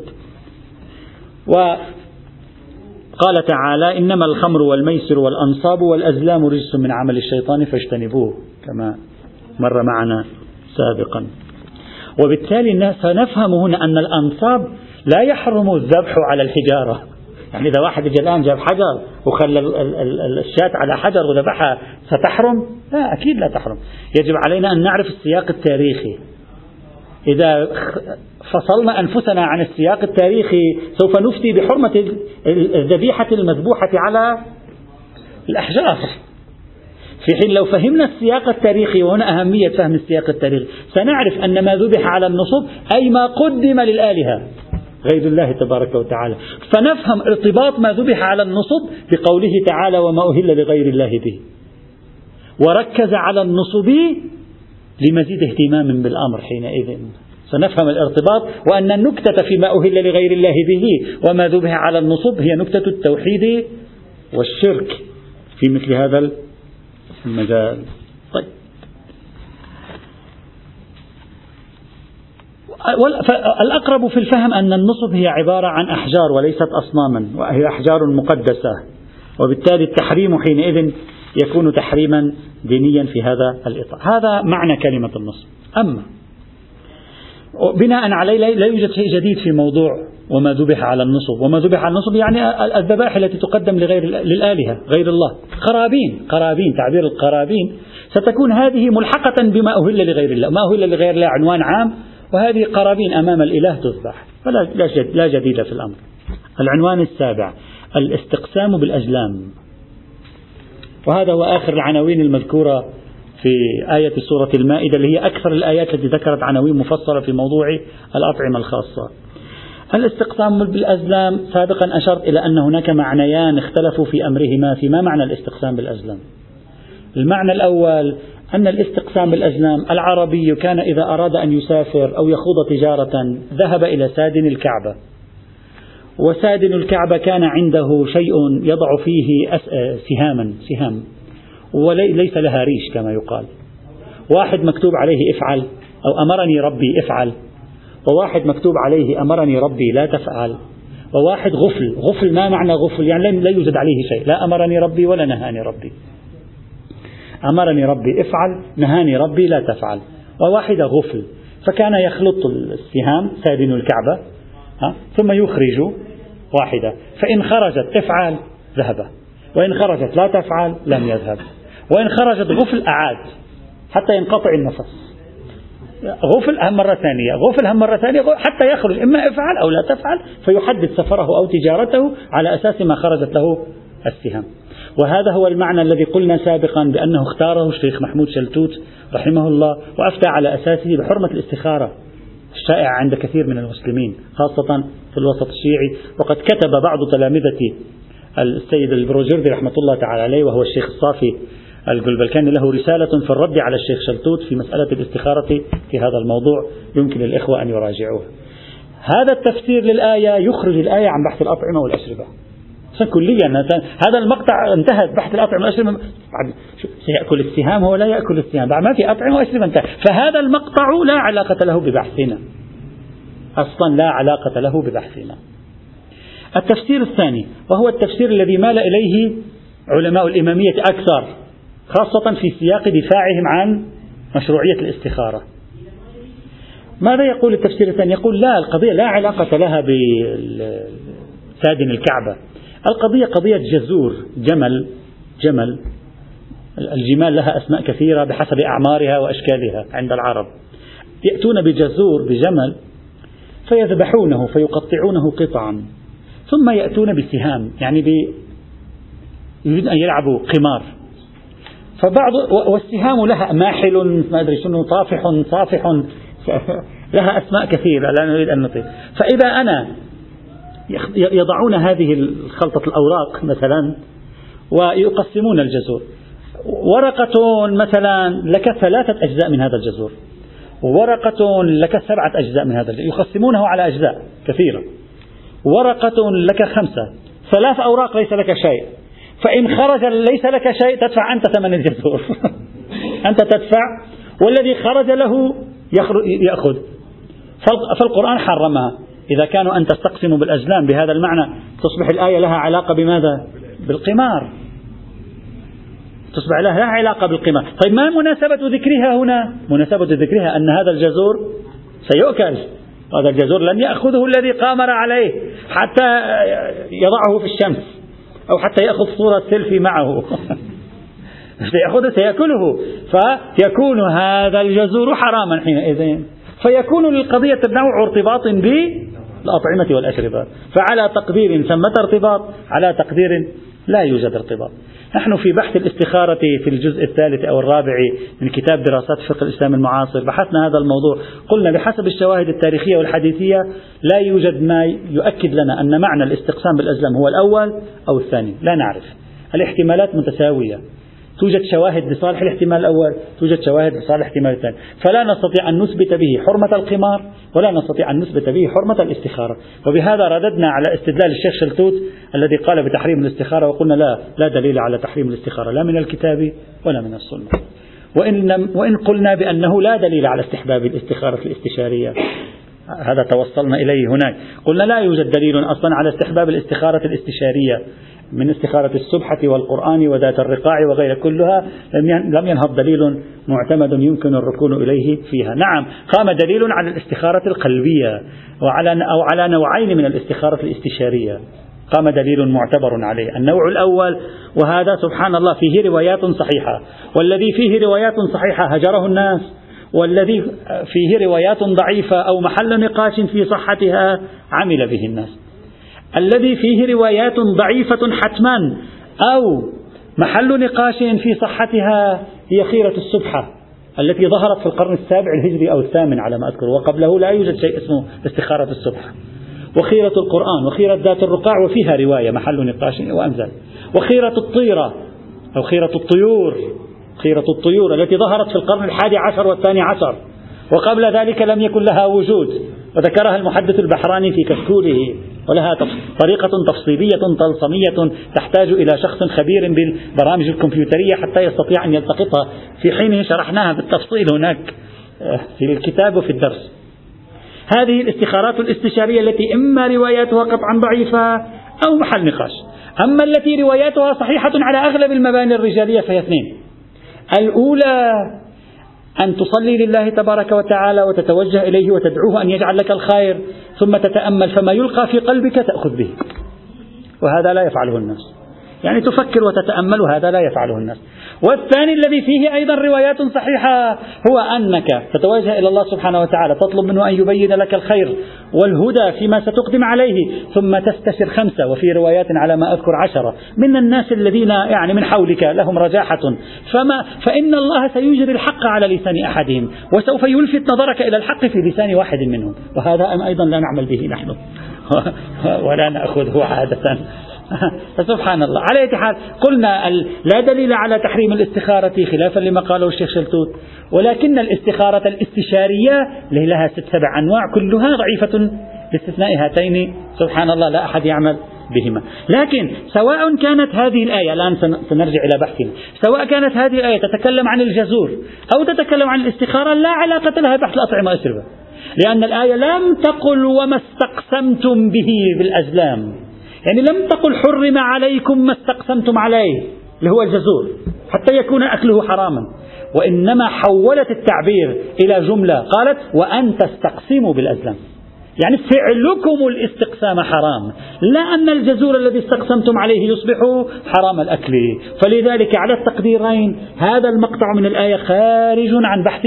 وقال تعالى إنما الخمر والميسر والأنصاب والأزلام رجس من عمل الشيطان فاجتنبوه كما مر معنا سابقا. وبالتالي سنفهم هنا أن الأنصاب لا يحرم الذبح على الحجارة. يعني إذا واحد جاء الآن جاب حجر وخلى الشاة على حجر وذبحها ستحرم؟ لا أكيد لا تحرم. يجب علينا أن نعرف السياق التاريخي. إذا فصلنا أنفسنا عن السياق التاريخي سوف نفتي بحرمة الذبيحة المذبوحة على الأحجار. في حين لو فهمنا السياق التاريخي وهنا أهمية فهم السياق التاريخي سنعرف أن ما ذبح على النصب أي ما قدم للآلهة غير الله تبارك وتعالى. فنفهم ارتباط ما ذبح على النصب بقوله تعالى وما أهل لغير الله به وركز على النصب لمزيد اهتمام بالأمر حينئذ. سنفهم الارتباط وأن النكتة فيما أهل لغير الله به وما ذبح على النصب هي نكتة التوحيد والشرك. في مثل هذا المجال طيب. الأقرب في الفهم أن النصب هي عبارة عن أحجار وليست أصناما وهي أحجار مقدسة. وبالتالي التحريم حينئذ يكون تحريما دينيا في هذا الإطار. هذا معنى كلمة النصب. أما بناء عليه لا يوجد شيء جديد في موضوع وما ذبح على النصب. وما ذبح على النصب يعني الذبائح التي تقدم لغير للآلهة غير الله. قرابين قرابين تعبير القرابين. ستكون هذه ملحقة بما أهل لغير الله ما أهل لغير الله عنوان عام وهذه قرابين أمام الإله تذبح. فلا لا جديد في الأمر. العنوان السابع الاستقسام بالأزلام وهذا هو آخر العناوين المذكورة في آية سورة المائدة اللي هي أكثر الآيات التي ذكرت عناوين مفصلة في موضوع الأطعمة الخاصة. الاستقسام بالأزلام سابقا أشرت إلى أن هناك معنيان اختلفوا في أمرهما في ما معنى الاستقسام بالأزلام. المعنى الأول أن الاستقسام بالأزلام العربي كان إذا أراد أن يسافر أو يخوض تجارة ذهب إلى سادن الكعبة. وسادن الكعبة كان عنده شيء يضع فيه سهاما سهام. وليس لها ريش كما يقال. واحد مكتوب عليه افعل أو أمرني ربي افعل. وواحد مكتوب عليه أمرني ربي لا تفعل. وواحد غفل غفل ما معنى غفل؟ يعني لا يوجد عليه شيء. لا أمرني ربي ولا نهاني ربي. أمرني ربي افعل نهاني ربي لا تفعل. وواحدة غفل فكان يخلط السهام سادن الكعبة ثم يخرج واحدة. فإن خرجت افعل ذهب. وإن خرجت لا تفعل لم يذهب. وإن خرجت غفل أعاد حتى ينقطع النفس غفل هم مرة ثانية غفل هم مرة ثانية حتى يخرج إما افعل أو لا تفعل فيحدد سفره أو تجارته على أساس ما خرجت له السهام وهذا هو المعنى الذي قلنا سابقا بأنه اختاره الشيخ محمود شلتوت رحمه الله وأفتى على أساسه بحرمة الاستخارة الشائعة عند كثير من المسلمين خاصة في الوسط الشيعي. وقد كتب بعض تلامذة السيد البروجردي رحمة الله تعالى عليه وهو الشيخ الصافي الجلبلكاني له رسالة في الرد على الشيخ شلتوت في مسألة الاستخارة في هذا الموضوع يمكن الإخوة أن يراجعوه. هذا التفسير للآية يخرج الآية عن بحث الأطعمة والأشربة. كليا هذا المقطع انتهى بحث الأطعمة والأشربة سيأكل السهام هو لا يأكل السهام بعد ما في أطعمة وأشربة انتهى. فهذا المقطع لا علاقة له ببحثنا. أصلا لا علاقة له ببحثنا. التفسير الثاني وهو التفسير الذي مال إليه علماء الإمامية أكثر. خاصة في سياق دفاعهم عن مشروعية الاستخارة. ماذا يقول التفسير الثاني؟ يقول لا القضية لا علاقة لها بسادن الكعبة. القضية قضية جزور جمل جمل. الجمال لها أسماء كثيرة بحسب أعمارها وأشكالها عند العرب. يأتون بجزور بجمل فيذبحونه فيقطعونه قطعا. ثم يأتون بسهام يعني. يريد أن يلعبوا قمار. فبعض والسهام لها. ماحل ما أدري شنو طافح صافح. لها أسماء كثيرة لا نريد أن نطيل. فإذا أنا يضعون هذه الخلطة الأوراق مثلا ويقسمون الجزور. ورقة مثلا لك ثلاثة أجزاء من هذا الجزور. ورقة لك سبعة أجزاء من هذا الجزور. يقسمونه على أجزاء كثيرة. ورقة لك خمسة. ثلاث أوراق ليس لك شيء. فإن خرج ليس لك شيء تدفع أنت ثمن الجزور. أنت تدفع والذي خرج له يأخذ. فالقرآن حرمها. إذا كانوا أن تستقسموا بالأزلام بهذا المعنى تصبح الآية لها علاقة بماذا؟ بالقمار. تصبح لها علاقة بالقمار. طيب ما مناسبة ذكرها هنا؟ مناسبة ذكرها أن هذا الجزور سيؤكل. هذا الجزور لن يأخذه الذي قامر عليه حتى يضعه في الشمس. أو حتى يأخذ صورة سيلفي معه. سيأخذه سيأكله. فيكون هذا الجزور حراما حينئذ. فيكون للقضية نوع ارتباط بالأطعمة والأشربة فعلى تقدير ثمة ارتباط على تقدير لا يوجد ارتباط. نحن في بحث الاستخارة في الجزء الثالث أو الرابع من كتاب دراسات فقه الإسلام المعاصر. بحثنا هذا الموضوع. قلنا بحسب الشواهد التاريخية والحديثية لا يوجد ما يؤكد لنا أن معنى الاستقسام بالأزلام هو الأول أو الثاني. لا نعرف. الاحتمالات متساوية. توجد شواهد لصالح الاحتمال الأول توجد شواهد لصالح الاحتمال الثاني. فلا نستطيع أن نثبت به حرمة القمار ولا نستطيع أن نثبت به حرمة الاستخارة. وبهذا رددنا على استدلال الشيخ شلتوت الذي قال بتحريم الاستخارة وقلنا لا لا دليل على تحريم الاستخارة لا من الكتاب ولا من السنة. وإن, وإن قلنا بأنه لا دليل على استحباب الاستخارة الاستشارية. هذا توصلنا إليه هناك. قلنا لا يوجد دليل أصلا على استحباب الاستخارة الاستشارية. من استخارة السبحة والقرآن وذات الرقاع وغير كلها لم ينهض دليل معتمد يمكن الركون إليه فيها. نعم قام دليل على الاستخارة القلبية وعلى أو على نوعين من الاستخارة الاستشارية. قام دليل معتبر عليه. النوع الأول وهذا سبحان الله فيه روايات صحيحة. والذي فيه روايات صحيحة هجره الناس. والذي فيه روايات ضعيفة أو محل نقاش في صحتها عمل به الناس. الذي فيه روايات ضعيفة حتما أو محل نقاش في صحتها هي خيرة السبحة التي ظهرت في القرن السابع الهجري أو الثامن على ما أذكر وقبله لا يوجد شيء اسمه استخارة السبحة. وخيرة القرآن وخيرة ذات الرقاع وفيها رواية محل نقاش وأمثال وخيرة الطيرة أو خيرة الطيور خيرة الطيور التي ظهرت في القرن الحادي عشر والثاني عشر. وقبل ذلك لم يكن لها وجود وذكرها المحدث البحراني في كشكوله. ولها طريقة تفصيلية طلسمية تحتاج إلى شخص خبير بالبرامج الكمبيوترية حتى يستطيع أن يلتقطها. في حين شرحناها بالتفصيل هناك آه، في الكتاب وفي الدرس. هذه الاستخارات الاستشارية التي إما رواياتها قطعا ضعيفة أو محل نقاش. أما التي رواياتها صحيحة على أغلب المباني الرجالية فهي اثنين. الأولى أن تصلي لله تبارك وتعالى وتتوجه إليه وتدعوه أن يجعل لك الخير ثم تتأمل فما يلقى في قلبك تأخذ به. وهذا لا يفعله الناس. يعني تفكر وتتأمل هذا لا يفعله الناس. والثاني الذي فيه أيضا روايات صحيحة هو أنك تتوجه إلى الله سبحانه وتعالى تطلب منه أن يبين لك الخير والهدى فيما ستقدم عليه ثم تستشر خمسة وفي روايات على ما أذكر عشرة. من الناس الذين يعني من حولك لهم رجاحة فما فإن الله سيجري الحق على لسان أحدهم وسوف يلفت نظرك إلى الحق في لسان واحد منهم. وهذا أيضا لا نعمل به نحن. ولا نأخذه عادة. فسبحان الله. على أي حال قلنا لا دليل على تحريم الاستخارة خلافا لما قاله الشيخ شلتوت. ولكن الاستخارة الاستشارية لها ست سبع أنواع كلها ضعيفة باستثناء هاتين. سبحان الله لا أحد يعمل بهما. لكن سواء كانت هذه الآية الآن سنرجع إلى بحثنا. سواء كانت هذه الآية تتكلم عن الجزور أو تتكلم عن الاستخارة لا علاقة لها بحث الأطعمة والأشربة لأن الآية لم تقل وما استقسمتم به بالأزلام. يعني لم تقل حرم عليكم ما استقسمتم عليه اللي هو الجزور حتى يكون أكله حراما. وإنما حولت التعبير إلى جملة قالت وأن تستقسموا بالأزلام. يعني فعلكم الاستقسام حرام. لا أن الجزور الذي استقسمتم عليه يصبح حرام الأكل. فلذلك على التقديرين هذا المقطع من الآية خارج عن بحث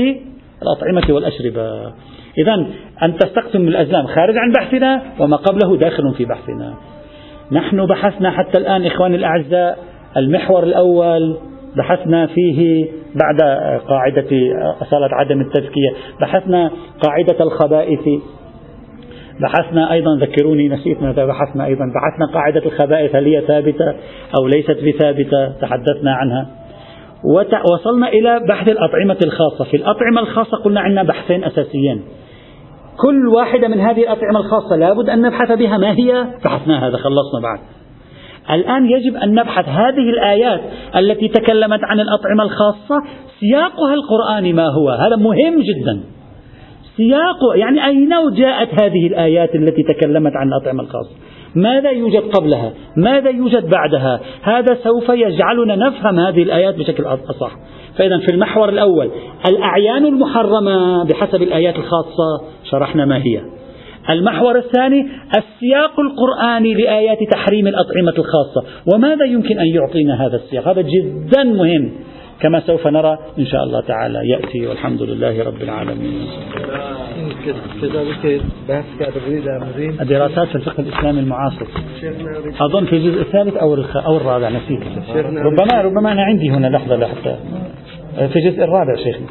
الأطعمة والأشربة. إذا أن تستقسم الأزلام خارج عن بحثنا وما قبله داخل في بحثنا. نحن بحثنا حتى الآن إخواني الأعزاء المحور الأول بحثنا فيه بعد قاعدة أصالة عدم التزكية بحثنا قاعدة الخبائث. بحثنا أيضا ذكروني نسيت ماذا بحثنا أيضا بحثنا قاعدة الخبائث هل هي ثابتة أو ليست بثابتة؟ تحدثنا عنها. وصلنا إلى بحث الأطعمة الخاصة. في الأطعمة الخاصة قلنا عندنا بحثين أساسيين. كل واحدة من هذه الأطعمة الخاصة لابد أن نبحث بها. ما هي؟ بحثنا هذا خلصنا بعد. الآن يجب أن نبحث هذه الآيات التي تكلمت عن الأطعمة الخاصة. سياقها القرآني ما هو؟ هذا مهم جدا. سياق يعني أين جاءت هذه الآيات التي تكلمت عن الأطعمة الخاصة ماذا يوجد قبلها؟ ماذا يوجد بعدها؟ هذا سوف يجعلنا نفهم هذه الآيات بشكل أصح. فإذا في المحور الأول الأعيان المحرمة بحسب الآيات الخاصة شرحنا ما هي. المحور الثاني السياق القرآني لآيات تحريم الأطعمة الخاصة. وماذا يمكن أن يعطينا هذا السياق؟ هذا جدا مهم. كما سوف نرى إن شاء الله تعالى يأتي والحمد لله رب العالمين. كذلك بحث الدراسات في الفقه الإسلامي المعاصر. أظن في الجزء الثالث أو أو الرابع نسيت. ربما ربما أنا عندي هنا لحظة لحظة. في الجزء الرابع شيخنا.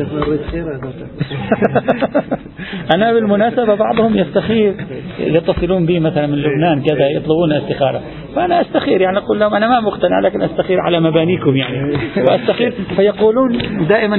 أنا بالمناسبة بعضهم يستخير يتصلون بي مثلا من لبنان كذا يطلبون استخارة. فأنا أستخير يعني أقول لهم أنا ما مقتنع لكن أستخير على مبانيكم يعني. وأستخير فيقولون دائما